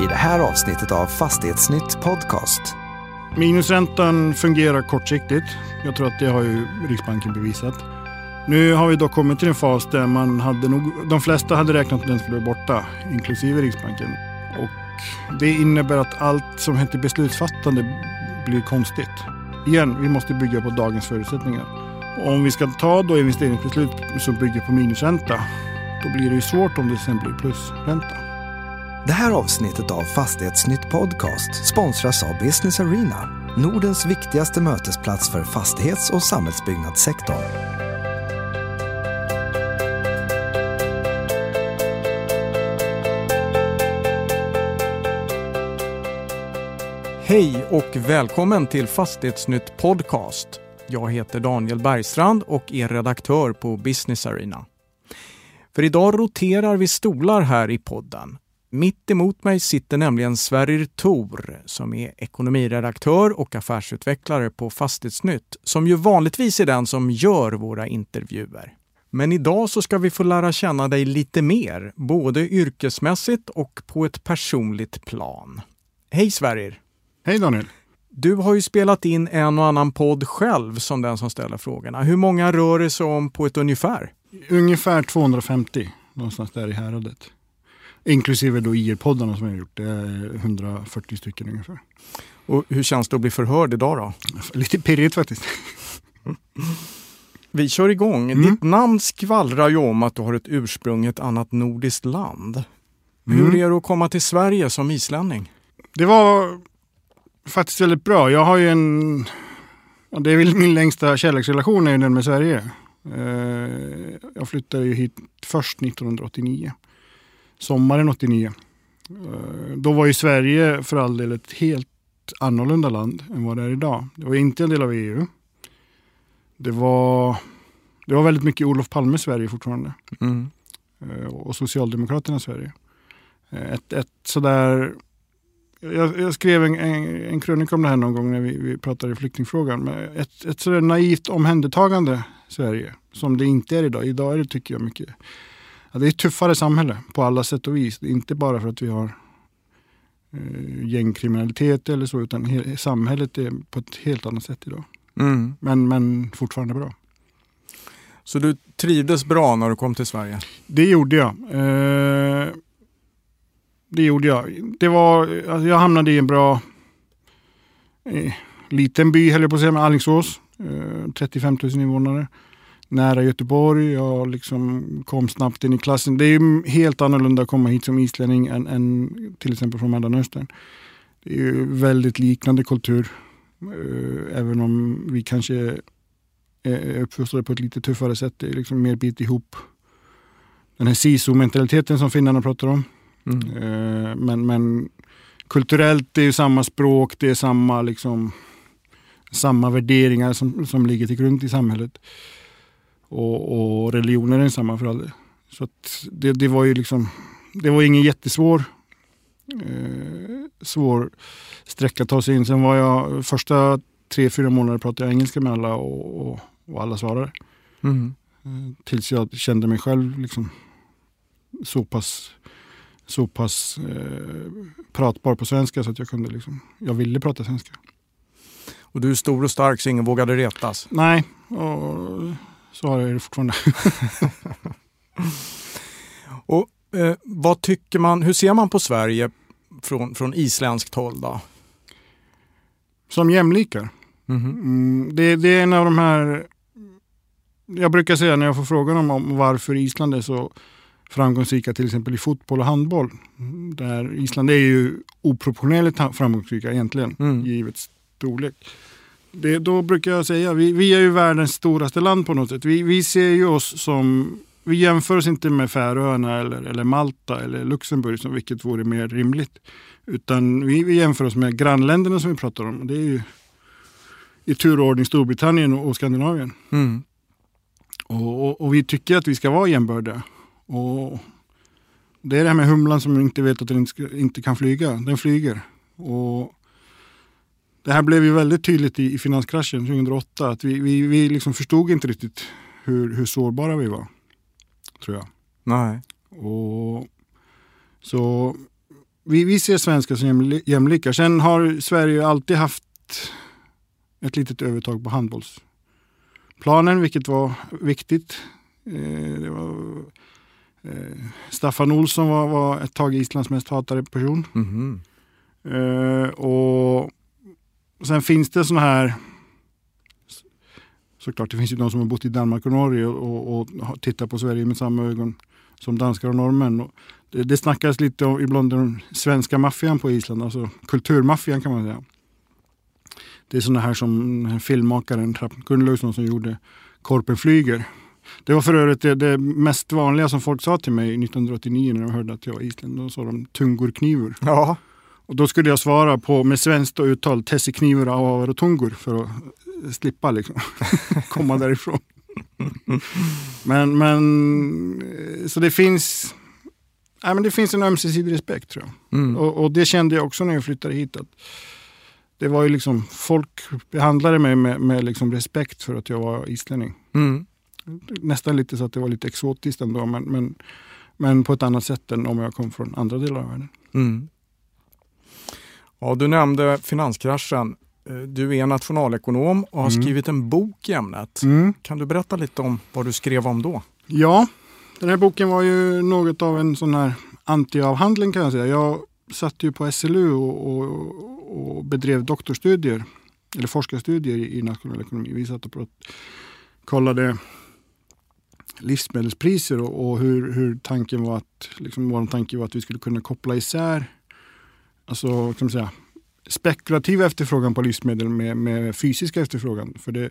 i det här avsnittet av Fastighetsnytt Podcast. Minusräntan fungerar kortsiktigt. Jag tror att det har ju Riksbanken bevisat. Nu har vi dock kommit till en fas där man hade nog, de flesta hade räknat med att den skulle vara borta, inklusive Riksbanken. Och det innebär att allt som heter beslutsfattande blir konstigt. Igen, vi måste bygga på dagens förutsättningar. Och om vi ska ta då investeringsbeslut som bygger på minusränta, då blir det ju svårt om det sen blir plusränta. Det här avsnittet av Fastighetsnytt Podcast sponsras av Business Arena, Nordens viktigaste mötesplats för fastighets och samhällsbyggnadssektorn. Hej och välkommen till Fastighetsnytt Podcast. Jag heter Daniel Bergstrand och är redaktör på Business Arena. För idag roterar vi stolar här i podden. Mitt emot mig sitter nämligen Sverrir Thor som är ekonomiredaktör och affärsutvecklare på Fastighetsnytt som ju vanligtvis är den som gör våra intervjuer. Men idag så ska vi få lära känna dig lite mer, både yrkesmässigt och på ett personligt plan. Hej Sverrir! Hej Daniel! Du har ju spelat in en och annan podd själv som den som ställer frågorna. Hur många rör det sig om på ett ungefär? Ungefär 250, någonstans där i häradet. Inklusive då IR-poddarna som jag har gjort. Det är 140 stycken ungefär. Och hur känns det att bli förhörd idag då? Lite pirrigt faktiskt. Vi kör igång. Mm. Ditt namn skvallrar ju om att du har ett ursprung i ett annat nordiskt land. Mm. Hur är det att komma till Sverige som islänning? Det var faktiskt väldigt bra. Jag har ju en... Det är väl min längsta kärleksrelation är ju den med Sverige. Eh, Jag flyttade ju hit först 1989. Sommaren 89. Eh, Då var ju Sverige för all del ett helt annorlunda land än vad det är idag. Det var inte en del av EU. Det var, det var väldigt mycket Olof Palme Sverige fortfarande. Mm. Eh, och Socialdemokraterna Sverige. Eh, Ett, ett sådär, jag, jag skrev en, en, en krönika om det här någon gång när vi, vi pratade flyktingfrågan. Men ett, ett sådär naivt omhändertagande Sverige som det inte är idag. Idag är det tycker jag mycket, ja, det är ett tuffare samhälle på alla sätt och vis. Inte bara för att vi har eh, gängkriminalitet eller så utan he, samhället är på ett helt annat sätt idag. Mm. Men, men fortfarande bra. Så du trivdes bra när du kom till Sverige? Det gjorde jag. Eh, det gjorde jag. Det var, alltså jag hamnade i en bra eh, liten by, höll jag på att säga, med Alingsås. Eh, 35 000 invånare. Nära Göteborg. Jag liksom kom snabbt in i klassen. Det är helt annorlunda att komma hit som islänning än, än till exempel från Mellanöstern. Det är ju väldigt liknande kultur. Eh, även om vi kanske är uppfostrade på ett lite tuffare sätt. Det är liksom mer bit ihop. Den här siso-mentaliteten som finnarna pratar om. Mm. Eh, men, men kulturellt det är ju samma språk, det är samma, liksom, samma värderingar som, som ligger till grund i samhället. Och, och religionen är densamma för alla. Så det, det var ju liksom, det var ingen jättesvår eh, svår sträcka att ta sig in. Sen var jag första tre, fyra månader pratade jag engelska med alla och, och, och alla svarade. Mm. Eh, Tills jag kände mig själv liksom så pass, så pass eh, pratbar på svenska så att jag kunde liksom, jag ville prata svenska. Och du är stor och stark så ingen vågade retas? Nej, och så har jag det fortfarande. Och, eh, vad tycker man, hur ser man på Sverige från, från isländskt håll? Då? Som jämlikar. Mhm. Mm, det, det är en av de här... Jag brukar säga när jag får frågan om, om varför Island är så framgångsrika till exempel i fotboll och handboll. Mm, Där Island är ju oproportionerligt framgångsrika egentligen, Mm. givet storlek. Det, då brukar jag säga, vi, vi är ju världens storaste land på något sätt. Vi, vi ser ju oss som, vi jämför oss inte med Färöarna eller, eller Malta eller Luxemburg, som, vilket vore mer rimligt. Utan vi, vi jämför oss med grannländerna som vi pratar om. Det är ju i turordning Storbritannien och, och Skandinavien. Mm. Och, och, och vi tycker att vi ska vara jämbördiga. Och det är det här med humlan som inte vet att den inte, ska, inte kan flyga. Den flyger. Och det här blev ju väldigt tydligt i, i finanskraschen 2008. Att vi, vi, vi liksom förstod inte riktigt hur, hur sårbara vi var. Tror jag. Nej. Och så vi, vi ser svenskar som jämli, jämlika. Sen har Sverige alltid haft ett litet övertag på handbollsplanen, vilket var viktigt. Eh, var, eh, Staffan Olsson var, var, ett tag Islands mest hatade person. Mm -hmm. och Sen finns det sådana här Såklart, det finns ju de som har bott i Danmark och Norge och, och, och tittar på Sverige med samma ögon som danskar och norrmän. Och det, det snackas lite om, ibland den svenska maffian på Island, alltså kulturmaffian kan man säga. Det är sådana här som filmmakaren Gunnlaugsson som gjorde Korpen flyger. Det var för övrigt det, det, mest vanliga som folk sa till mig 1989 när de hörde att jag var i Island. Då sa de tungorknivor. Ja. Och då skulle jag svara på med svenskt uttal tessiknivor, avar och tungur för att slippa liksom komma därifrån. men, men så det finns, nej, men det finns en ömsesidig respekt tror jag. Mm. Och, och, det kände jag också när jag flyttade hit. Att det var ju liksom, folk behandlade mig med, med liksom respekt för att jag var islänning. Mm. Nästan lite så att det var lite exotiskt ändå, men, men, men på ett annat sätt än om jag kom från andra delar av världen. Mm. Ja, du nämnde finanskraschen. Eh, du är nationalekonom och har mm. skrivit en bok i ämnet. Mm. Kan du berätta lite om vad du skrev om då? Ja, den här boken var ju något av en sån här antiavhandling kan jag säga. Jag satt ju på SLU och, och, och bedrev doktorstudier, eller forskarstudier i nationalekonomi. Vi satt och kollade livsmedelspriser och, och, hur, hur tanken var att, liksom, vår tanke var att vi skulle kunna koppla isär alltså, kan man säga, spekulativ efterfrågan på livsmedel med, med fysisk efterfrågan. För det,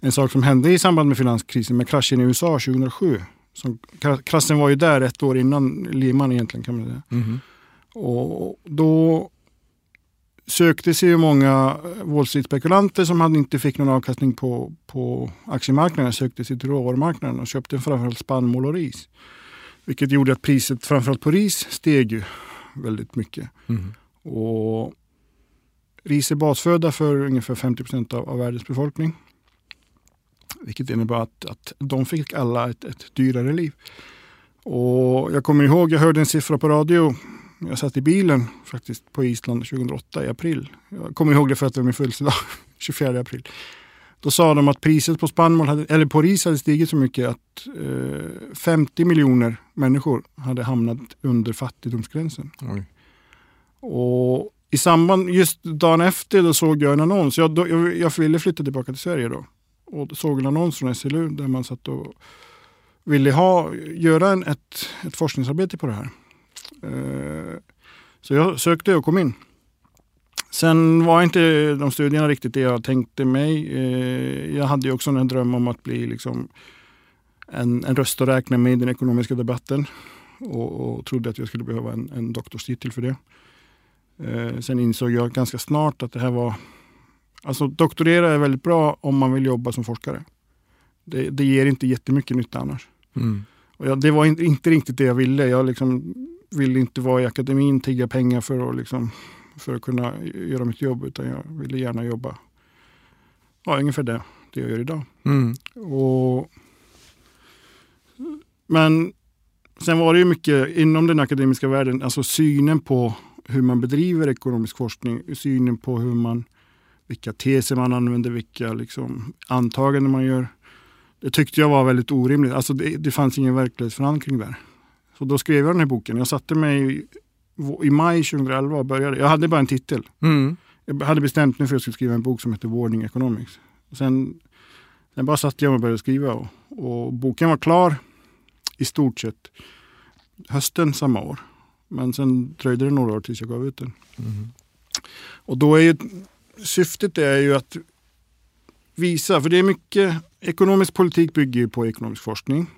en sak som hände i samband med finanskrisen med kraschen i USA 2007. Som, kraschen var ju där ett år innan Lehman egentligen kan man säga. Mm. Och då sökte sig ju många Wall Street-spekulanter som inte fick någon avkastning på, på aktiemarknaden sökte sig till råvarumarknaden och köpte framförallt spannmål och ris. Vilket gjorde att priset framförallt på ris steg ju väldigt mycket. Mm. Och ris är basföda för ungefär 50 procent av, av världens befolkning. Vilket innebär att, att de fick alla ett, ett dyrare liv. Och jag kommer ihåg, jag hörde en siffra på radio. Jag satt i bilen faktiskt på Island 2008 i april. Jag kommer ihåg det för att det var min födelsedag, 24 april. Då sa de att priset på spannmål, hade, eller på ris hade stigit så mycket att eh, 50 miljoner människor hade hamnat under fattigdomsgränsen. Oj. Och i samband, just dagen efter då såg jag en annons. Jag, då, jag, jag ville flytta tillbaka till Sverige då. Och såg en annons från SLU där man satt och ville ha, göra en, ett, ett forskningsarbete på det här. Eh, så jag sökte och kom in. Sen var inte de studierna riktigt det jag tänkte mig. Eh, jag hade ju också en dröm om att bli liksom en, en röst att räkna med i den ekonomiska debatten. Och, och trodde att jag skulle behöva en, en doktorstitel för det. Eh, sen insåg jag ganska snart att det här var... Alltså doktorera är väldigt bra om man vill jobba som forskare. Det, det ger inte jättemycket nytta annars. Mm. Och jag, det var inte, inte riktigt det jag ville. Jag liksom ville inte vara i akademin, tigga pengar för att, liksom, för att kunna göra mitt jobb. Utan jag ville gärna jobba ja, ungefär det, det jag gör idag. Mm. Och, men sen var det ju mycket inom den akademiska världen, alltså synen på hur man bedriver ekonomisk forskning, synen på hur man, vilka teser man använder, vilka liksom, antaganden man gör. Det tyckte jag var väldigt orimligt. Alltså det, det fanns ingen verklighetsförankring där. Så då skrev jag den här boken. Jag satte mig i, i maj 2011 och började. Jag hade bara en titel. Mm. Jag hade bestämt mig för att jag skulle skriva en bok som heter Warning Economics. Sen, sen bara satte jag mig och började skriva. Och, och boken var klar i stort sett hösten samma år. Men sen dröjde det några år tills jag gav ut den. Mm. Och då är ju syftet är ju att visa, för det är mycket, ekonomisk politik bygger ju på ekonomisk forskning.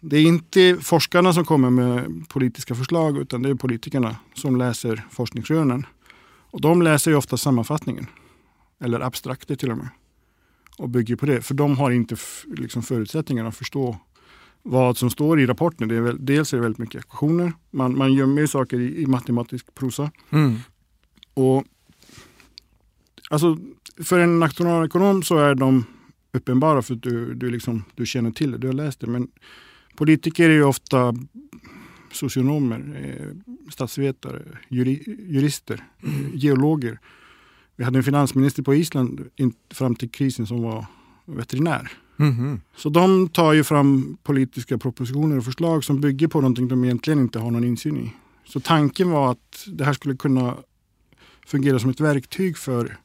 Det är inte forskarna som kommer med politiska förslag utan det är politikerna som läser forskningsrönen. Och de läser ju ofta sammanfattningen. Eller abstrakter till och med. Och bygger på det. För de har inte liksom förutsättningarna att förstå vad som står i rapporten. Det är väl, dels är det väldigt mycket ekvationer. Man, man gömmer saker i, i matematisk prosa. Mm. Och, alltså, för en nationalekonom så är de uppenbara för att du, du, liksom, du känner till det, du har läst det. Men politiker är ju ofta socionomer, eh, statsvetare, juri, jurister, mm. geologer. Vi hade en finansminister på Island in, fram till krisen som var veterinär. Mm. Så de tar ju fram politiska propositioner och förslag som bygger på någonting de egentligen inte har någon insyn i. Så tanken var att det här skulle kunna fungera som ett verktyg för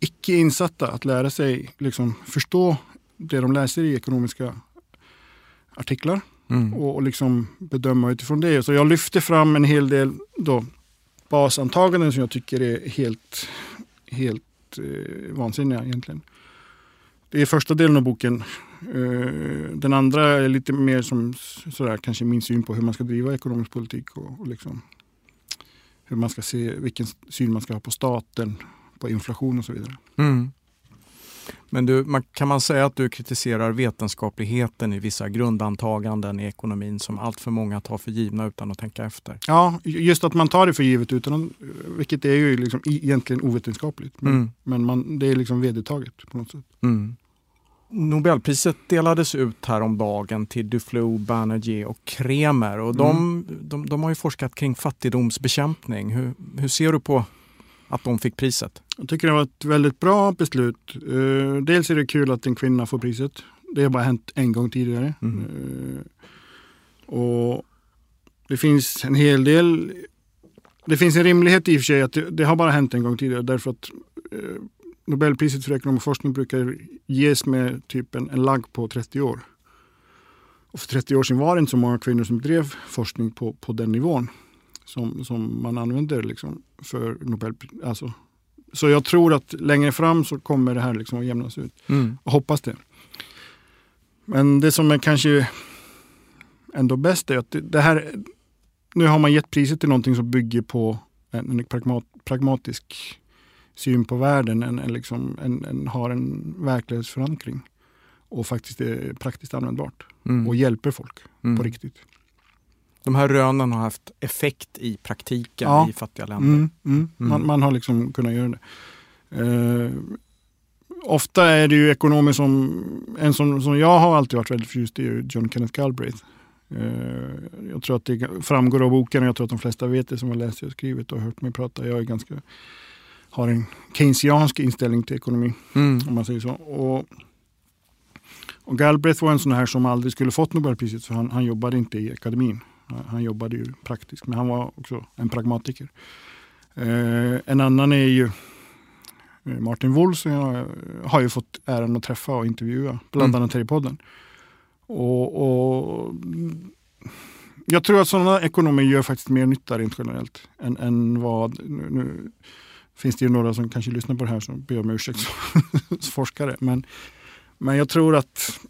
icke insatta att lära sig liksom, förstå det de läser i ekonomiska artiklar mm. och, och liksom bedöma utifrån det. Så jag lyfter fram en hel del då, basantaganden som jag tycker är helt, helt eh, vansinniga egentligen. Det är första delen av boken. Eh, den andra är lite mer som sådär, kanske min syn på hur man ska driva ekonomisk politik och, och liksom, hur man ska se, vilken syn man ska ha på staten, på inflation och så vidare. Mm. Men du, man, kan man säga att du kritiserar vetenskapligheten i vissa grundantaganden i ekonomin som allt för många tar för givna utan att tänka efter? Ja, just att man tar det för givet utan vilket är ju liksom egentligen ovetenskapligt. Men, mm. men man, det är liksom vedertaget på något sätt. Mm. Nobelpriset delades ut häromdagen till Duflo, Banerjee och Kremer. Och de, mm. de, de, har ju forskat kring fattigdomsbekämpning. Hur, hur ser du på att de fick priset? Jag tycker det var ett väldigt bra beslut. Uh, dels är det kul att en kvinna får priset. Det har bara hänt en gång tidigare. Mm. Uh, och Det finns en hel del det finns en rimlighet i och för sig att det, det har bara hänt en gång tidigare därför att uh, Nobelpriset för ekonomisk forskning brukar ges med typ en, en lagg på 30 år. Och för 30 år sedan var det inte så många kvinnor som drev forskning på, på den nivån som, som man använder liksom för Nobelpriset. Alltså, så jag tror att längre fram så kommer det här liksom att jämnas ut. Mm. Jag hoppas det. Men det som är kanske ändå bäst är att det här, nu har man gett priset till någonting som bygger på en, en pragmat, pragmatisk syn på världen, en, en, liksom, en, en, har en verklighetsförankring och faktiskt är praktiskt användbart mm. och hjälper folk mm. på riktigt. De här rönen har haft effekt i praktiken ja. i fattiga länder. Mm, mm. mm. Man, man, har liksom kunnat göra det. Uh, ofta är det ju ekonomer som, en som, som jag har alltid varit väldigt förtjust i, John Kenneth Galbraith. Uh, jag tror att det framgår av boken och jag tror att de flesta vet det som har läst och skrivit och hört mig prata. Jag är ganska, har en keynesiansk inställning till ekonomi, mm. om man säger så. Och, och Galbraith var en sån här som aldrig skulle fått Nobelpriset för han, han jobbade inte i akademin. Han jobbade ju praktiskt, men han var också en pragmatiker. Eh, en annan är ju eh, Martin Woll som jag har ju fått äran att träffa och intervjua, bland mm. annat här i podden. Och, och, jag tror att sådana ekonomer gör faktiskt mer nytta rent generellt än, än vad... Nu, nu, finns det ju några som kanske lyssnar på det här som ber om ursäkt som forskare. Men, men jag tror att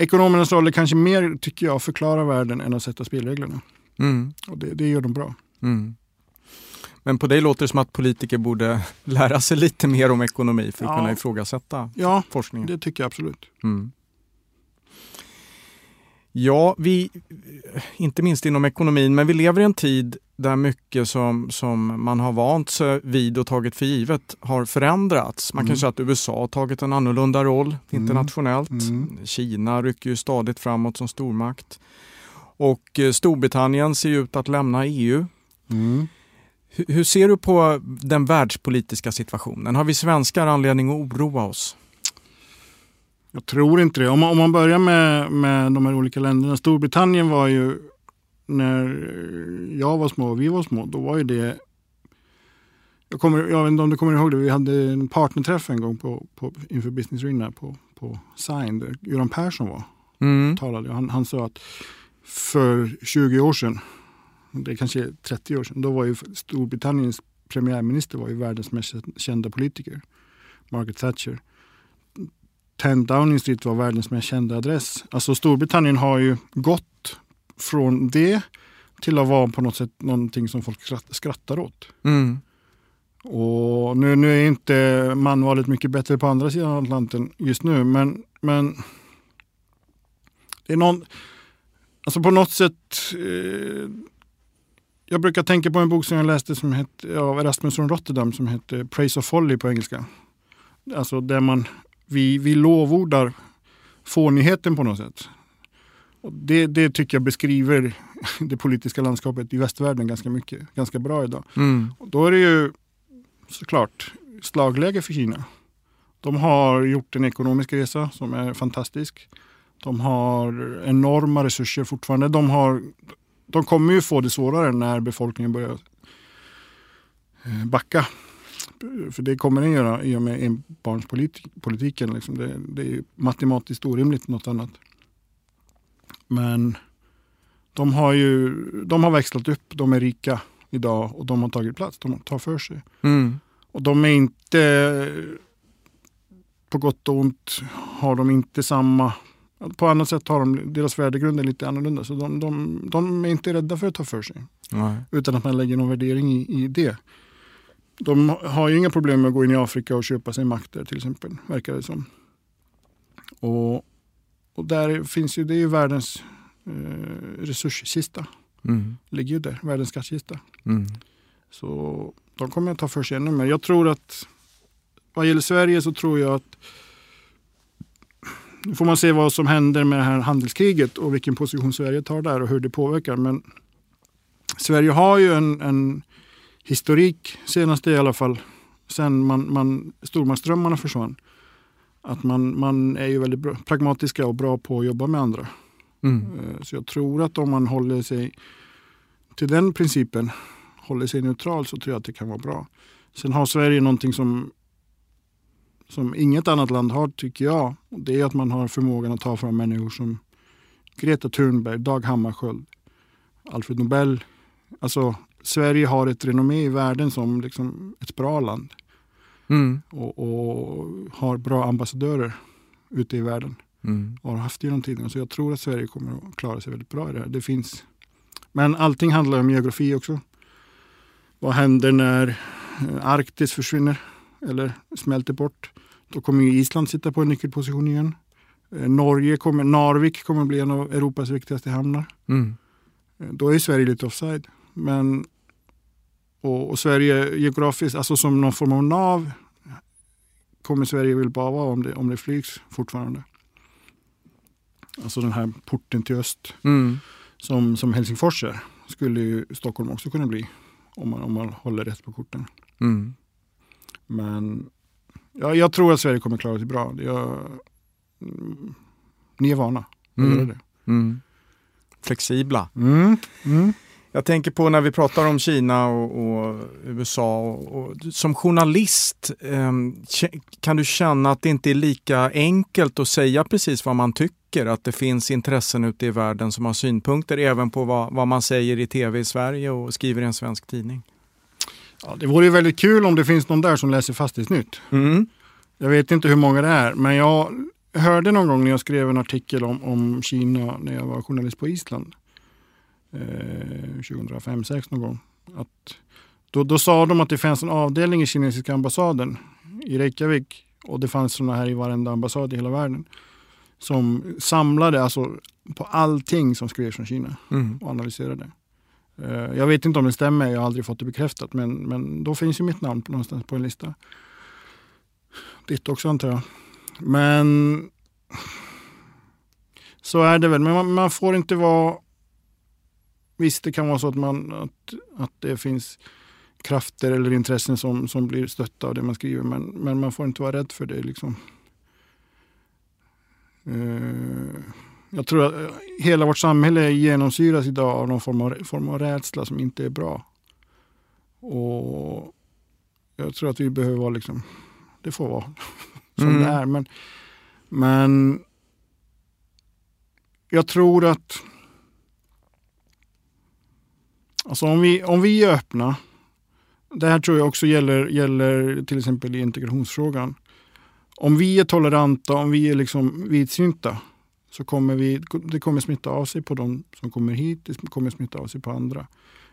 Ekonomernas roll är kanske mer, tycker jag, att förklara världen än att sätta spelreglerna. Mm. Och det, det gör de bra. Mm. Men på dig låter det som att politiker borde lära sig lite mer om ekonomi för att ja. kunna ifrågasätta ja, forskningen. Ja, det tycker jag absolut. Mm. Ja, vi, inte minst inom ekonomin, men vi lever i en tid där mycket som, som man har vant sig vid och tagit för givet har förändrats. Man mm. kan säga att USA har tagit en annorlunda roll mm. internationellt. Mm. Kina rycker ju stadigt framåt som stormakt. Och eh, Storbritannien ser ut att lämna EU. Mm. Hur, hur ser du på den världspolitiska situationen? Har vi svenskar anledning att oroa oss? Jag tror inte det. Om man, om man börjar med, med de här olika länderna. Storbritannien var ju, när jag var små och vi var små, då var ju det jag, kommer, jag vet inte om du kommer ihåg det, vi hade en partnerträff en gång på, på, inför Business Arena på, på Sign där Göran Persson var. Mm. Talade. Han, han sa att för 20 år sedan, det är kanske 30 år sedan, då var ju Storbritanniens premiärminister var ju världens mest kända politiker. Margaret Thatcher. 10 Downing Street var världens mest kända adress. Alltså Storbritannien har ju gått från det till att vara på något sätt någonting som folk skrattar åt. Mm. Och nu, nu är inte manvalet mycket bättre på andra sidan Atlanten just nu, men, men det är någon, alltså på något sätt eh, jag brukar tänka på en bok som jag läste som heter, av Erasmus från Rotterdam som heter Praise of Folly på engelska. Alltså där man vi, vi lovordar fånigheten på något sätt. Det, det tycker jag beskriver det politiska landskapet i västvärlden ganska mycket, ganska bra idag. Mm. Och då är det ju såklart slagläge för Kina. De har gjort en ekonomisk resa som är fantastisk. De har enorma resurser fortfarande. De, har, de kommer ju få det svårare när befolkningen börjar eh, backa. För det kommer den göra i och med enbarnspolitiken. Liksom. Det, det är matematiskt orimligt något annat. Men de har ju de har växlat upp, de är rika idag och de har tagit plats, de tar för sig. Mm. Och de är inte, på gott och ont, har de inte samma på annat sätt har de, deras värdegrund är lite annorlunda. Så de, de, de är inte rädda för att ta för sig. Nej. Utan att man lägger någon värdering i, i det. De har ju inga problem med att gå in i Afrika och köpa sig makt där till exempel, verkar det som. Och, och där finns ju, det är ju världens eh, resurskista. Mm. Ligger ju där, världens skattkista. Mm. Så de kommer att ta för sig ännu mer. Jag tror att vad gäller Sverige så tror jag att nu får man se vad som händer med det här handelskriget och vilken position Sverige tar där och hur det påverkar. Men Sverige har ju en, en historik, senaste i alla fall, sen man, man, stormaktsdrömmarna försvann. Att man, man är ju väldigt bra, pragmatiska och bra på att jobba med andra. Mm. Eh, Så jag tror att om man håller sig till den principen, håller sig neutral så tror jag att det kan vara bra. Sen har Sverige någonting som, som inget annat land har tycker jag. Och Det är att man har förmågan att ta fram människor som Greta Thunberg, Dag Hammarskjöld, Alfred Nobel. Alltså Sverige har ett renommé i världen som liksom ett bra land Mm. och, och har bra ambassadörer ute i världen Mm. och har haft genom tiden. Så jag tror att Sverige kommer att klara sig väldigt bra i det här. Det finns. Men allting handlar om geografi också. Vad händer när eh, Arktis försvinner eller smälter bort? Då kommer ju Island sitta på en nyckelposition igen. Eh, Norge kommer, Narvik kommer bli en av Europas viktigaste hamnar. Mm. Eh, Då är Sverige lite offside. Men, och, och Sverige geografiskt, alltså som någon form av nav kommer Sverige väl bara vara om det, om det flygs fortfarande. Alltså den här porten till öst Mm. som, som Helsingfors är skulle ju Stockholm också kunna bli om man, om man håller rätt på korten. Mm. Men ja, jag tror att Sverige kommer klara sig bra. Jag, mm, ni är vana att Mm. göra det. Mm. Flexibla. Mm. Jag tänker på när vi pratar om Kina och, och USA. Och, och, som journalist, kä- kan du känna att det inte är lika enkelt att säga precis vad man tycker? Att det finns intressen ute i världen som har synpunkter även på vad, vad man säger i tv i Sverige och skriver i en svensk tidning? Ja, det vore ju väldigt kul om det finns någon där som läser Fastighetsnytt. Mm. Jag vet inte hur många det är, men jag hörde någon gång när jag skrev en artikel om, om Kina när jag var journalist på Island. Eh, 2005 2006 någon gång. Att då, då sa de att det fanns en avdelning i kinesiska ambassaden i Reykjavik och det fanns sådana här i varenda ambassad i hela världen. Som samlade alltså på allting som skrevs från Kina Mm. och analyserade. Eh, Jag vet inte om det stämmer, jag har aldrig fått det bekräftat. Men, men då finns ju mitt namn på, någonstans på en lista. Ditt också antar jag. Men så är det väl. Men man, man får inte vara... Visst, det kan vara så att, man, att, att det finns krafter eller intressen som, som blir stötta av det man skriver. Men, men man får inte vara rädd för det. Liksom. Eh, jag tror att eh, hela vårt samhälle genomsyras idag av någon form av, form av rädsla som inte är bra. Och jag tror att vi behöver vara liksom, det får vara som Mm. det är. Men, men jag tror att alltså om, vi, om vi är öppna, det här tror jag också gäller, gäller till exempel i integrationsfrågan. Om vi är toleranta, om vi är liksom vidsynta så kommer vi, det kommer smitta av sig på de som kommer hit, det kommer smitta av sig på andra.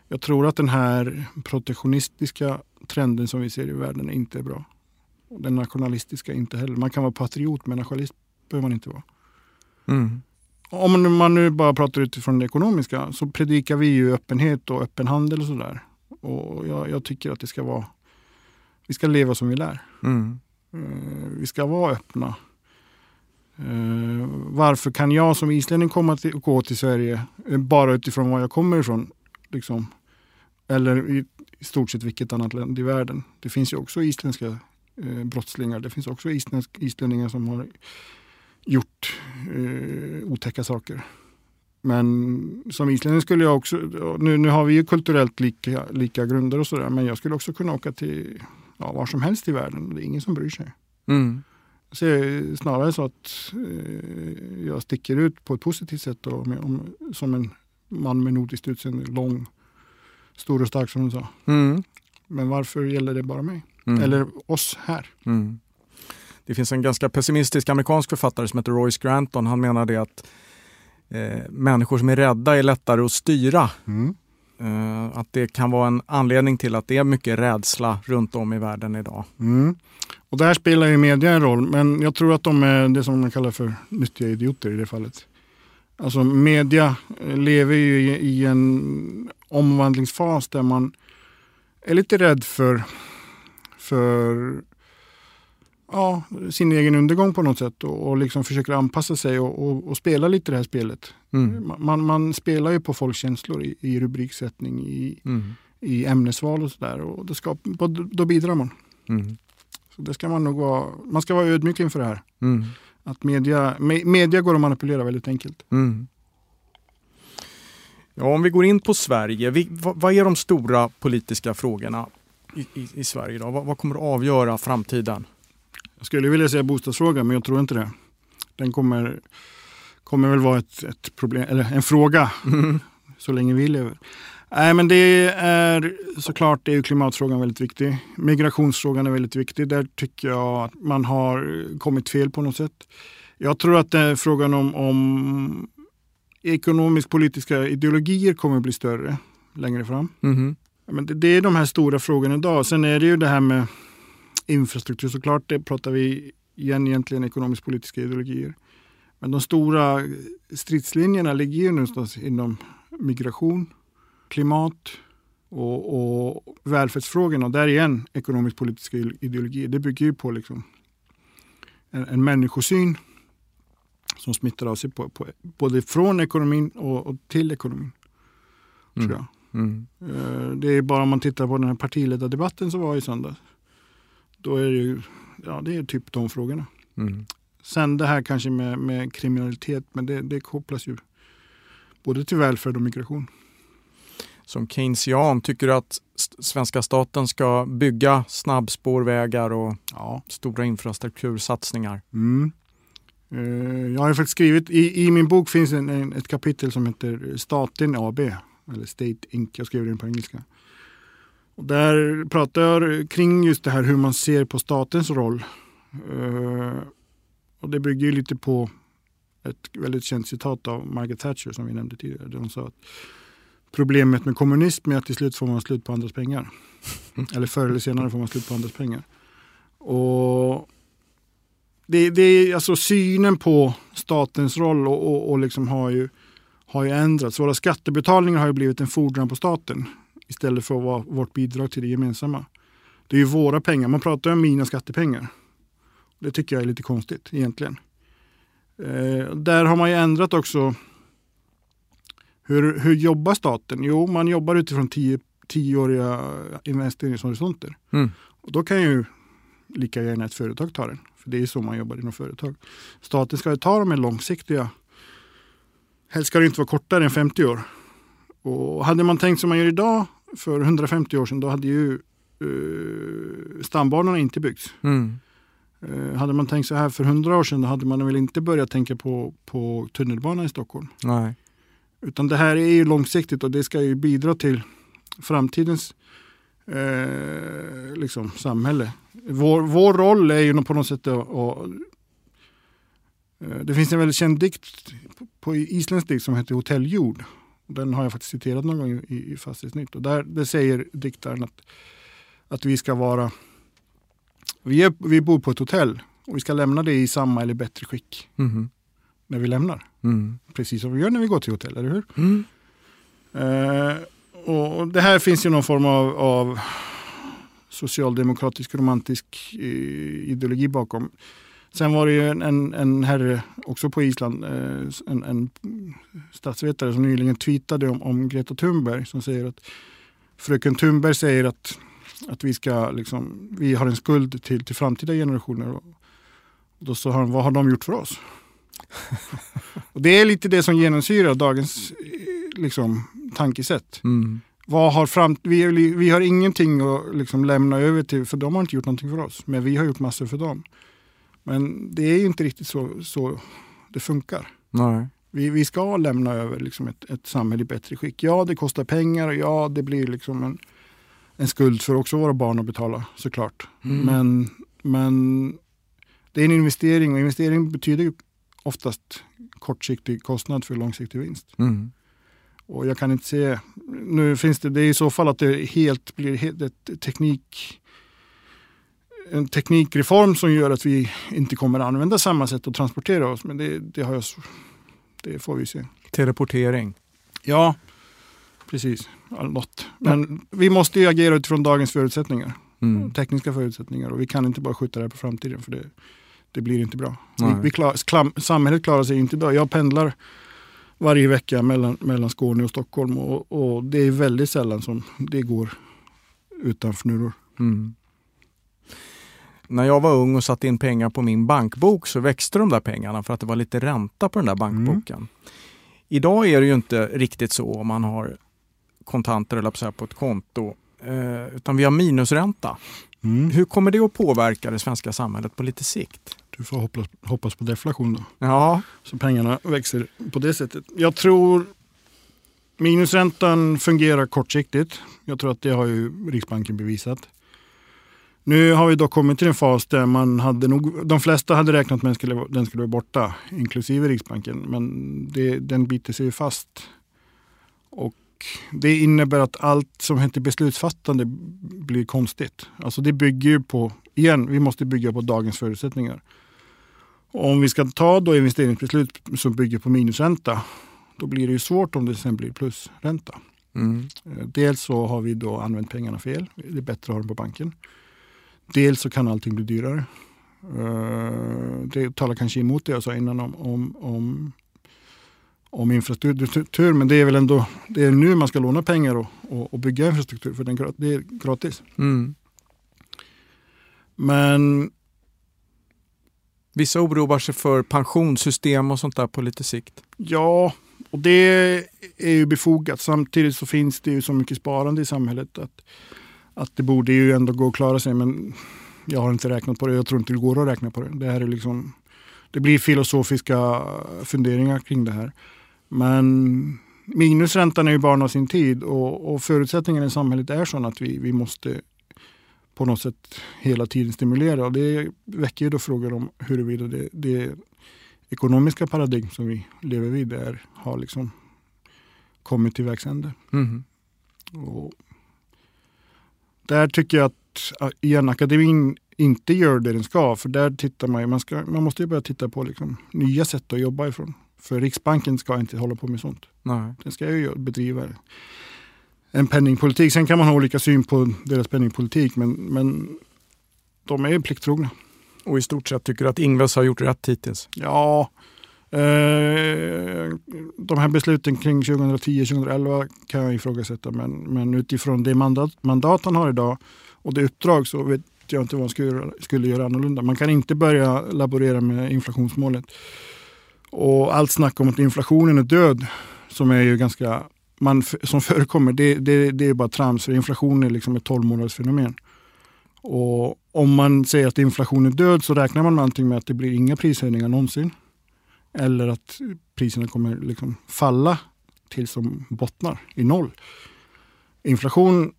Jag tror att den här protektionistiska trenden som vi ser i världen inte är bra. Den nationalistiska inte heller. Man kan vara patriot men nationalist behöver man inte vara. Mm. Om man nu bara pratar utifrån det ekonomiska så predikar vi ju öppenhet och öppen handel och sådär. Och jag, jag tycker att det ska vara, vi ska leva som vi lär. Mm. Eh, Vi ska vara öppna. Eh, varför kan jag som islänning komma till, gå till Sverige eh, bara utifrån var jag kommer ifrån? Liksom. Eller i, i stort sett vilket annat land i världen. Det finns ju också isländska eh, brottslingar. Det finns också isländsk, islänningar som har gjort eh, otäcka saker. Men som islänning skulle jag också, nu, nu har vi ju kulturellt lika, lika grunder och sådär, men jag skulle också kunna åka till ja, var som helst i världen. Det är ingen som bryr sig. Mm. Så snarare så att eh, jag sticker ut på ett positivt sätt då, med, om, som en man med nordiskt utseende, lång, stor och stark som du sa. Mm. Men varför gäller det bara mig? Mm. Eller oss här? Mm. Det finns en ganska pessimistisk amerikansk författare som heter Royce Granton. Han menar det att eh, människor som är rädda är lättare att styra. Eh, att det kan vara en anledning till att det är mycket rädsla runt om i världen idag. Mm. Och där spelar ju media en roll, men jag tror att de är det som man kallar för nyttiga idioter i det fallet. Alltså media eh, lever ju i, i en omvandlingsfas där man är lite rädd för, för ja, sin egen undergång på något sätt och, och liksom försöker anpassa sig och, och, och spela lite det här spelet. Mm. Man, man spelar ju på folks känslor i, i rubriksättning, i, Mm. i ämnesval och sådär. Och det ska, då bidrar man. Mm. Så det ska man nog vara, man ska vara ödmjuk inför det här. Mm. Att media, me, media går att manipulera väldigt enkelt. Mm. Ja, om vi går in på Sverige, vi, vad, vad är de stora politiska frågorna i, i, i Sverige idag? Vad, vad kommer att avgöra framtiden? Jag skulle vilja säga bostadsfrågan, men jag tror inte det. Den kommer, kommer väl vara ett, ett problem, eller en fråga så länge vi lever. Nej, men det är såklart är ju klimatfrågan väldigt viktig. Migrationsfrågan är väldigt viktig. Där tycker jag att man har kommit fel på något sätt. Jag tror att det är frågan om, om ekonomisk politiska ideologier kommer bli större längre fram. Mhm. Men det, det är de här stora frågorna idag. Sen är det ju det här med infrastruktur såklart. Det pratar vi igen egentligen ekonomisk politiska ideologier. Men de stora stridslinjerna ligger ju någonstans inom migration, klimat och, och välfärdsfrågorna. Och där igen ekonomisk politiska ideologier. Det bygger ju på liksom en, en människosyn som smittar av sig på, på, både från ekonomin och, och till ekonomin. Tror jag. Mm. Eh, Det är bara om man tittar på den här partiledardebatten som var i söndags. Då är det ju ja, det är typ de frågorna. Mm. Sen det här kanske med, med kriminalitet, men det, det kopplas ju både till välfärd och migration. Som keynesian, tycker du att svenska staten ska bygga snabbspårvägar och Ja. stora infrastruktursatsningar? Mm. Eh, Jag har faktiskt skrivit, i, i min bok finns en, en, ett kapitel som heter Staten AB, eller State Inc. Jag skrev den på engelska. Och där pratar jag kring just det här hur man ser på statens roll. Eh, Och det bygger ju lite på ett väldigt känt citat av Margaret Thatcher som vi nämnde tidigare. Där hon sa att problemet med kommunism är att till slut får man slut på andras pengar. eller förr eller senare får man slut på andras pengar. Och det, det är alltså synen på statens roll och, och, och liksom har, ju, har ju ändrats. Våra skattebetalningar har ju blivit en fordran på staten istället för att vara vårt bidrag till det gemensamma. Det är ju våra pengar. Man pratar om mina skattepengar. Det tycker jag är lite konstigt egentligen. Eh, där har man ju ändrat också hur, hur jobbar staten? Jo, man jobbar utifrån tio, tioåriga investeringshorisonter. Mm. Och då kan ju lika gärna ett företag ta den. För det är så man jobbar inom företag. Staten ska ju ta de här långsiktiga. Helst ska det inte vara kortare än 50 år. Och hade man tänkt som man gör idag för 150 år sedan då hade ju uh, stambanorna inte byggts. Mm. Eh, hade man tänkt så här för 100 år sedan då hade man väl inte börjat tänka på, på tunnelbana i Stockholm. Nej. Utan det här är ju långsiktigt och det ska ju bidra till framtidens eh, liksom, samhälle. Vår, vår roll är ju på något sätt att, att eh, det finns en väldigt känd dikt på, på isländsk dikt som heter Hotelljord. Den har jag faktiskt citerat någon gång i, i Fastighetsnytt. Och där det säger diktaren att, att vi ska vara vi, är, vi bor på ett hotell och vi ska lämna det i samma eller bättre skick Mhm. när vi lämnar. Mm. Precis som vi gör när vi går till hotell, eller hur? Mm. Eh, och det här finns ju någon form av, av socialdemokratisk romantisk eh, ideologi bakom. Sen var det ju en, en, herre också på Island, eh, en, en statsvetare som nyligen tweetade om, om Greta Thunberg som säger att fröken Thunberg säger att, att vi, ska, liksom, vi har en skuld till, till framtida generationer. Och då sa han, vad har de gjort för oss? och det är lite det som genomsyrar dagens eh, liksom, tankesätt. Mm. Vad har fram, vi, vi har ingenting att liksom lämna över till, för de har inte gjort någonting för oss. Men vi har gjort massor för dem. Men det är ju inte riktigt så, så det funkar. Nej. Vi, vi ska lämna över liksom ett, ett samhälle i bättre skick. Ja, det kostar pengar och ja, det blir liksom en, en skuld för också våra barn att betala såklart. Mm. Men, men det är en investering och investering betyder oftast kortsiktig kostnad för långsiktig vinst. Mm. Och jag kan inte se, nu finns det, det är i så fall att det helt blir helt, ett teknik, en teknikreform som gör att vi inte kommer att använda samma sätt att transportera oss. Men det, det, har jag, det får vi se. Teleportering. Ja, precis. Något. Men vi måste ju agera utifrån dagens förutsättningar. Mm. Tekniska förutsättningar. Och vi kan inte bara skjuta det här på framtiden för det, det blir inte bra. Vi, vi klar, klam, samhället klarar sig inte idag. Jag pendlar varje vecka mellan, mellan Skåne och Stockholm och, och det är väldigt sällan som det går utan fnurror. Mm. När jag var ung och satte in pengar på min bankbok så växte de där pengarna för att det var lite ränta på den där bankboken. Idag är det ju inte riktigt så om man har kontanter eller på ett konto. Eh, utan vi har minusränta. Mm. Hur kommer det att påverka det svenska samhället på lite sikt? Du får hoppas, hoppas på deflation då. Ja, Så pengarna växer på det sättet. Jag tror minusräntan fungerar kortsiktigt. Jag tror att det har ju Riksbanken bevisat. Nu har vi dock kommit till en fas där man hade nog, de flesta hade räknat med att den skulle, den skulle vara borta, inklusive Riksbanken. Men det, den biter sig fast. Och det innebär att allt som heter beslutsfattande blir konstigt. Alltså det bygger ju på, igen, vi måste bygga på dagens förutsättningar. Och om vi ska ta då investeringsbeslut som bygger på minusränta, då blir det ju svårt om det sen blir plusränta. mm. Eh, Dels så har vi då använt pengarna fel. Det är bättre att ha dem på banken. Dels så kan allting bli dyrare. Eh, Det talar kanske emot det jag sa innan om, om, om, om infrastruktur. Men det är väl ändå det är nu man ska låna pengar och, och, och bygga infrastruktur. För den, det är gratis. Mm. Men Vissa oroar sig för pensionssystem och sånt där på lite sikt. Ja, och det är ju befogat. Samtidigt så finns det ju så mycket sparande i samhället att, att det borde ju ändå gå att klara sig. Men jag har inte räknat på det. Jag tror inte det går att räkna på det. Det, här är liksom, det blir filosofiska funderingar kring det här. Men minusräntan är ju barn av sin tid och, och förutsättningarna i samhället är sådana att vi, vi måste på något sätt hela tiden stimulera. Och det väcker ju då frågor om huruvida det, det ekonomiska paradigm som vi lever vid är, har liksom kommit till vägs ände. Mm. Och där tycker jag att äh, igen, akademin inte gör det den ska. För där tittar man, man, ska, man måste ju börja titta på liksom nya sätt att jobba ifrån. För Riksbanken ska inte hålla på med sånt. Nej. Den ska ju bedriva en penningpolitik. Sen kan man ha olika syn på deras penningpolitik men, men de är ju plikttrogna. Och i stort sett tycker du att Ingves har gjort rätt hittills? Ja, Eh, de här besluten kring 2010-2011 kan jag ifrågasätta. Men, men utifrån det mandat, mandat han har idag och det uppdrag så vet jag inte vad han skulle, göra- skulle göra annorlunda. Man kan inte börja laborera med inflationsmålet. Och allt snack om att inflationen är död, som är ju ganska man, som förekommer, det, det, det är bara trams. För inflation är liksom ett 12 månaders fenomen. Och om man säger att inflationen är död så räknar man med med att det blir inga prishöjningar någonsin. Eller att priserna kommer liksom falla tills de bottnar i noll. Inflation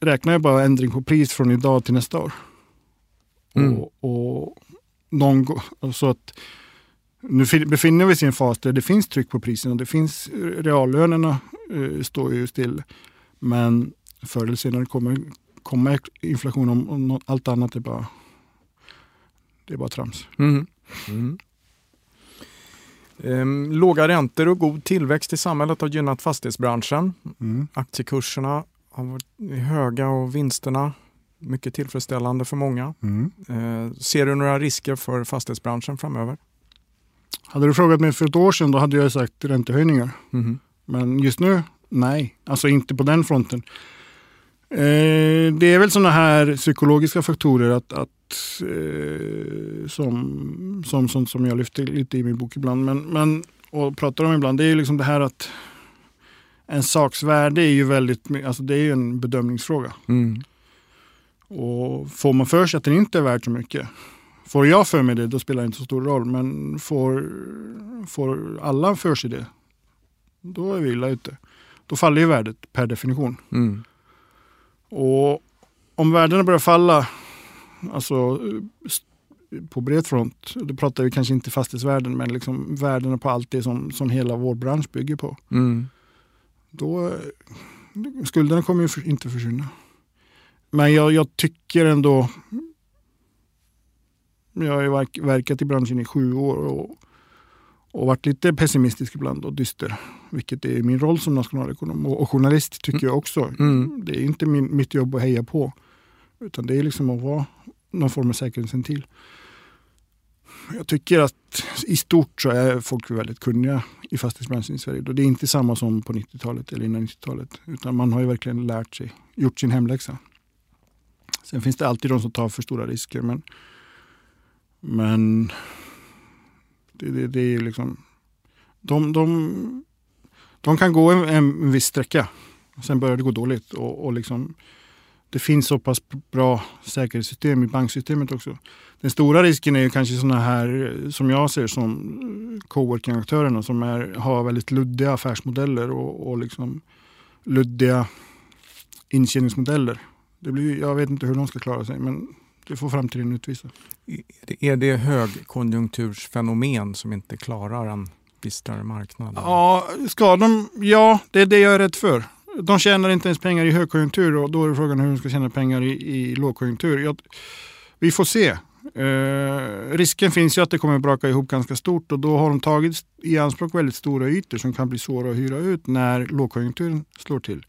räknar ju bara ändring på pris från idag till nästa år. Mm. Och, och någon, så att nu fin- befinner vi oss i en fas där det finns tryck på priserna. Det finns, reallönerna eh, står ju still. Men förr eller senare kommer komma inflation om, om något, allt annat är bara, det är bara trams. Mm. Mm. Ehm, låga räntor och god tillväxt i samhället har gynnat fastighetsbranschen. Mm. Aktiekurserna har varit höga och vinsterna Mycket tillfredsställande för många. Mm. Eh, ser du några risker för fastighetsbranschen framöver? Hade du frågat mig för ett år sedan då hade jag sagt räntehöjningar. Mhm. Men just nu, nej. Alltså inte på den fronten. Eh, det är väl sådana här psykologiska faktorer att, att eh, som, som, som, som jag lyfter lite i min bok ibland men, men, och pratar om ibland. Det är ju liksom det här att en saks värde är ju väldigt, alltså det är ju en bedömningsfråga. Mm. Och får man för sig att den inte är värd så mycket. Får jag för mig det, då spelar det inte så stor roll. Men får, får alla för sig det, då är vi illa ute. Då faller ju värdet per definition. Mm. Och om värdena börjar falla, alltså på bred front, då pratar vi kanske inte fastighetsvärden, men liksom värdena på allt det som, som hela vår bransch bygger på. Mm. Då, skulderna kommer ju inte försvinna. Men jag, jag tycker ändå, jag har verk, verkat i branschen i sju år och, och varit lite pessimistisk ibland och dyster. Vilket är min roll som nationalekonom och, och journalist tycker jag också. Mm. Det är inte min, mitt jobb att heja på. Utan det är liksom att vara någon form av säkerhetsventil. Jag tycker att i stort så är folk väldigt kunniga i fastighetsbranschen i Sverige. Och Det är inte samma som på 90-talet eller innan 90-talet. Utan man har ju verkligen lärt sig, gjort sin hemläxa. Sen finns det alltid de som tar för stora risker. Men, men det, det, det är ju liksom... De, de, de kan gå en, en viss sträcka. Sen börjar det gå dåligt. Och, och liksom, det finns så pass bra säkerhetssystem i banksystemet också. Den stora risken är ju kanske sådana här eh, som jag ser som eh, coworking-aktörerna som är, har väldigt luddiga affärsmodeller och, och liksom luddiga intjäningsmodeller. Det blir, jag vet inte hur de ska klara sig men det får framtiden utvisa. Är det högkonjunktursfenomen som inte klarar en bistrare marknad? Ja, ska de? Ja, det är det jag är rädd för. De tjänar inte ens pengar i högkonjunktur och då är frågan hur de ska tjäna pengar i, i lågkonjunktur. Jag, vi får se. Eh, risken finns ju att det kommer braka ihop ganska stort och då har de tagit i anspråk väldigt stora ytor som kan bli svåra att hyra ut när lågkonjunkturen slår till.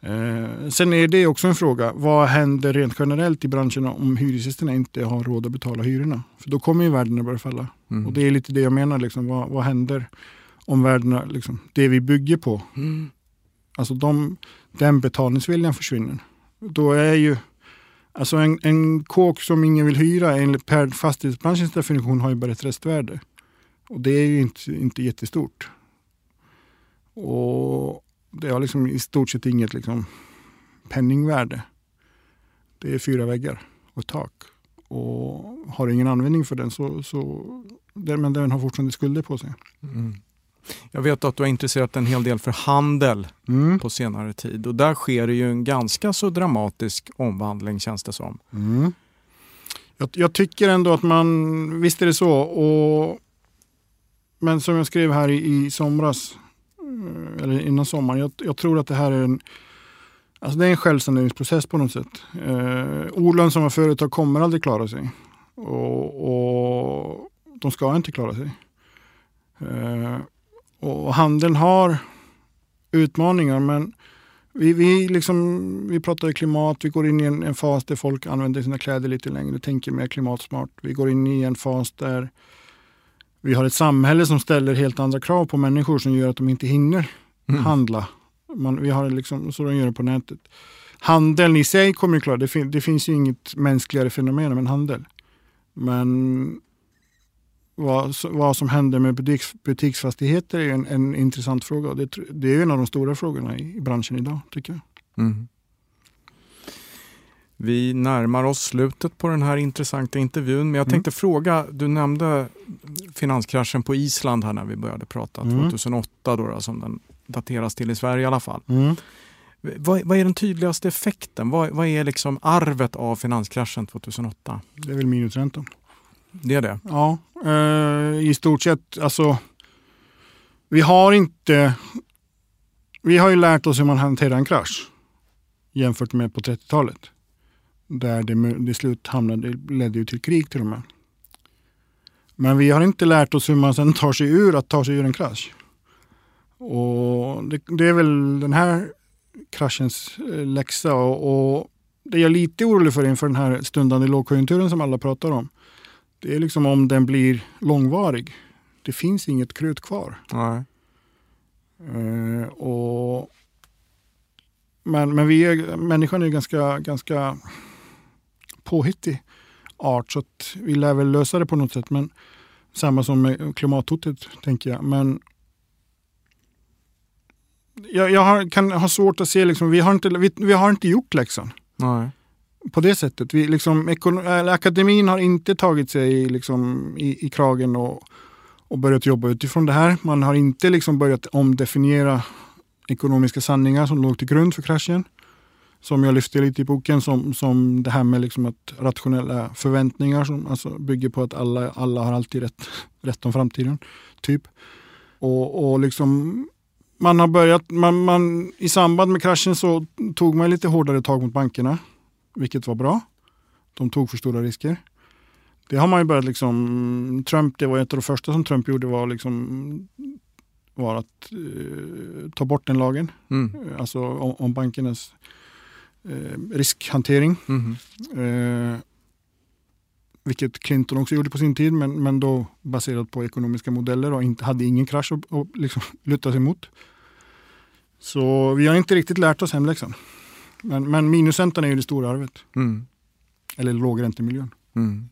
Eh, sen är det också en fråga, vad händer rent generellt i branschen om hyresgästerna inte har råd att betala hyrorna? För då kommer ju värdena börja falla. Mm. Och det är lite det jag menar, liksom, vad, vad händer om värdena, liksom, det vi bygger på, Mm alltså de, den betalningsviljan försvinner. Då är ju, alltså en, en kåk som ingen vill hyra enligt per fastighetsbranschens definition har ju bara ett restvärde. Och det är ju inte, inte jättestort. Och det har liksom i stort sett inget liksom penningvärde. Det är fyra väggar och ett tak. Och har ingen användning för den så, så den, men den har fortfarande skulder på sig. Mm. Jag vet att du har intresserat en hel del för handel Mm. på senare tid och där sker det ju en ganska så dramatisk omvandling känns det som. Mm. Jag, jag tycker ändå att man, visst är det så. Och, men som jag skrev här i, i somras, eh, eller innan sommaren, jag, jag tror att det här är en, alltså det är en självsaneringsprocess på något sätt. Eh, olönsamma företag kommer aldrig klara sig. Och, och de ska inte klara sig. Eh, och handeln har utmaningar men vi, vi, liksom, vi pratar klimat, vi går in i en, en fas där folk använder sina kläder lite längre, tänker mer klimatsmart. Vi går in i en fas där vi har ett samhälle som ställer helt andra krav på människor som gör att de inte hinner Mm. handla. Man, vi har liksom, så de gör det på nätet. Handeln i sig kommer ju klara, det, fin, det finns ju inget mänskligare fenomen än handel. Men vad, vad som händer med butiks, butiksfastigheter är en, en intressant fråga. Det, det är en av de stora frågorna i, i branschen idag, tycker jag. Mm. Vi närmar oss slutet på den här intressanta intervjun men jag Mm. tänkte fråga, du nämnde finanskraschen på Island här när vi började prata, Mm. 2008 då, då som den dateras till i Sverige i alla fall. Mm. Vad, vad är den tydligaste effekten? Vad, vad är liksom arvet av finanskraschen 2008? Det är väl minusräntan. Det är det? Ja, eh, i stort sett. Alltså, vi har inte... Vi har ju lärt oss hur man hanterar en krasch jämfört med på 30-talet. Där det, till det slut hamnade, ledde ju till krig till och med. Men vi har inte lärt oss hur man sen tar sig ur att ta sig ur en krasch. Och det, det är väl den här kraschens eh, läxa och, och det jag är lite orolig för inför den här stundande lågkonjunkturen som alla pratar om. Det är liksom om den blir långvarig. Det finns inget krut kvar. Nej. Eh, och, men men vi är, människan är ganska, ganska påhittig art så att vi lär väl lösa det på något sätt. Men samma som med klimathotet tänker jag. Men jag, jag har, kan ha svårt att se, liksom, vi, har inte, vi, vi har inte gjort läxan Nej på det sättet. Vi, liksom, eller akademin har inte tagit sig liksom, i, i kragen och, och börjat jobba utifrån det här. Man har inte liksom börjat omdefiniera ekonomiska sanningar som låg till grund för kraschen. Som jag lyfte lite i boken, som, som det här med liksom att rationella förväntningar som alltså bygger på att alla, alla har alltid rätt, rätt om framtiden. Typ. Och, och liksom man har börjat, man, man, I samband med kraschen så tog man lite hårdare tag mot bankerna, vilket var bra. De tog för stora risker. Det har man ju börjat liksom, Trump, det var ett av de första som Trump gjorde var liksom var att eh, ta bort den lagen. Mm. Alltså om, om bankernas eh, riskhantering. Mhm. Eh, vilket Clinton också gjorde på sin tid, men, men då baserat på ekonomiska modeller och inte, hade ingen krasch att, att liksom luta sig mot. Så vi har inte riktigt lärt oss hemläxan. Men, men minusräntan är ju det stora arvet, Mm. eller lågräntemiljön. Mm.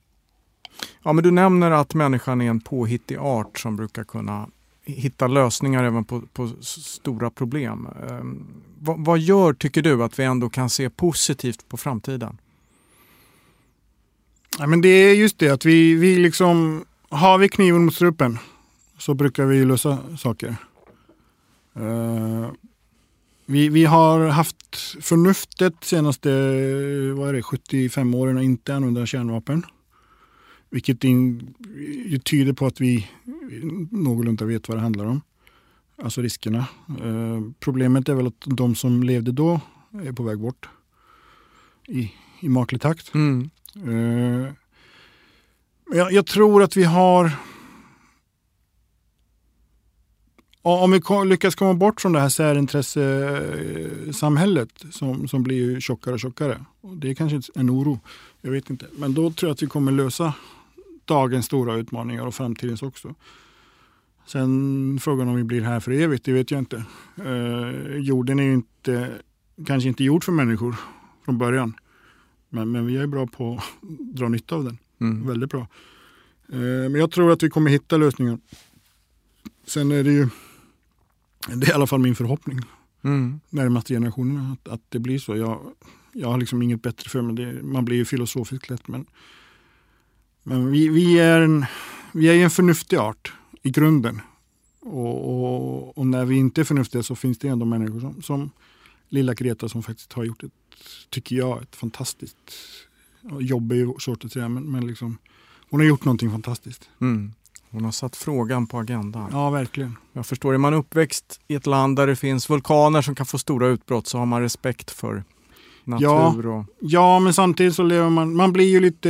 Ja, men du nämner att människan är en påhittig art som brukar kunna hitta lösningar även på, på stora problem. Ehm, vad, vad gör, tycker du, att vi ändå kan se positivt på framtiden? Ja, men det är just det att vi, vi liksom, har vi kniven mot strupen så brukar vi lösa saker. Eh, vi, vi har haft förnuftet senaste vad är det, 75 åren att inte använda kärnvapen. Vilket in, tyder på att vi någorlunda vet vad det handlar om. Alltså riskerna. Eh, problemet är väl att de som levde då är på väg bort i, i maklig takt. Mm. Eh, jag, jag tror att vi har... Ja, Om vi lyckas komma bort från det här särintressesamhället som, som blir tjockare och tjockare. Och det är kanske en oro, jag vet inte. Men då tror jag att vi kommer lösa dagens stora utmaningar och framtidens också. Sen frågan om vi blir här för evigt, det vet jag inte. Eh, jorden är ju inte, kanske inte gjord för människor från början. Men, men vi är bra på att dra nytta av den. Mm. Väldigt bra. Eh, men jag tror att vi kommer hitta lösningar. Sen är det ju, det är i alla fall min förhoppning, Mm. närmaste generationerna, att, att det blir så. Jag, jag har liksom inget bättre för mig. Det, man blir ju filosofiskt lätt. Men, men vi, vi, är en, vi är en förnuftig art i grunden. Och, och, och när vi inte är förnuftiga så finns det ändå människor som, som lilla Greta som faktiskt har gjort ett, tycker jag, ett fantastiskt jobb är ju svårt att säga, men, men liksom, hon har gjort någonting fantastiskt. Mm. Hon har satt frågan på agendan. Ja, verkligen. Jag förstår, är man uppväxt i ett land där det finns vulkaner som kan få stora utbrott så har man respekt för natur och... Ja, men samtidigt så lever man, man blir ju lite,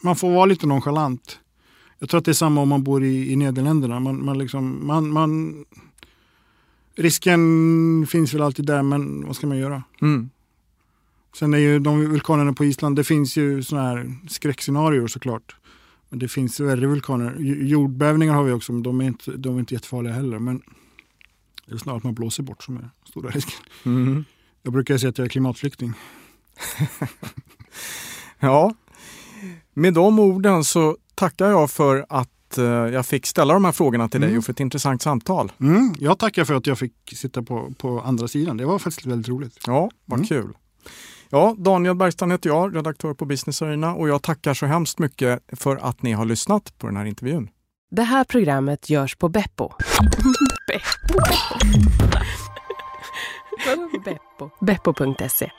man får vara lite nonchalant. Jag tror att det är samma om man bor i, i Nederländerna. Man, man liksom, man, man, risken finns väl alltid där, men vad ska man göra? Mm. Sen är ju de vulkanerna på Island, det finns ju sådana här skräckscenarier såklart. Men det finns värre vulkaner. Jordbävningar har vi också, men de är inte, de är inte jättefarliga heller. Men det är snarare att man blåser bort som är stora risken. Mm. Jag brukar säga att jag är klimatflykting. Ja, med de orden så tackar jag för att eh, jag fick ställa de här frågorna till dig Mm. och för ett intressant samtal. Mm, jag tackar för att jag fick sitta på, på andra sidan. Det var faktiskt väldigt roligt. Ja, vad Mm. kul. Ja, Daniel Bergstrand heter jag, redaktör på Business Arena och jag tackar så hemskt mycket för att ni har lyssnat på den här intervjun. Det här programmet görs på Beppo. Beppo? Beppo.se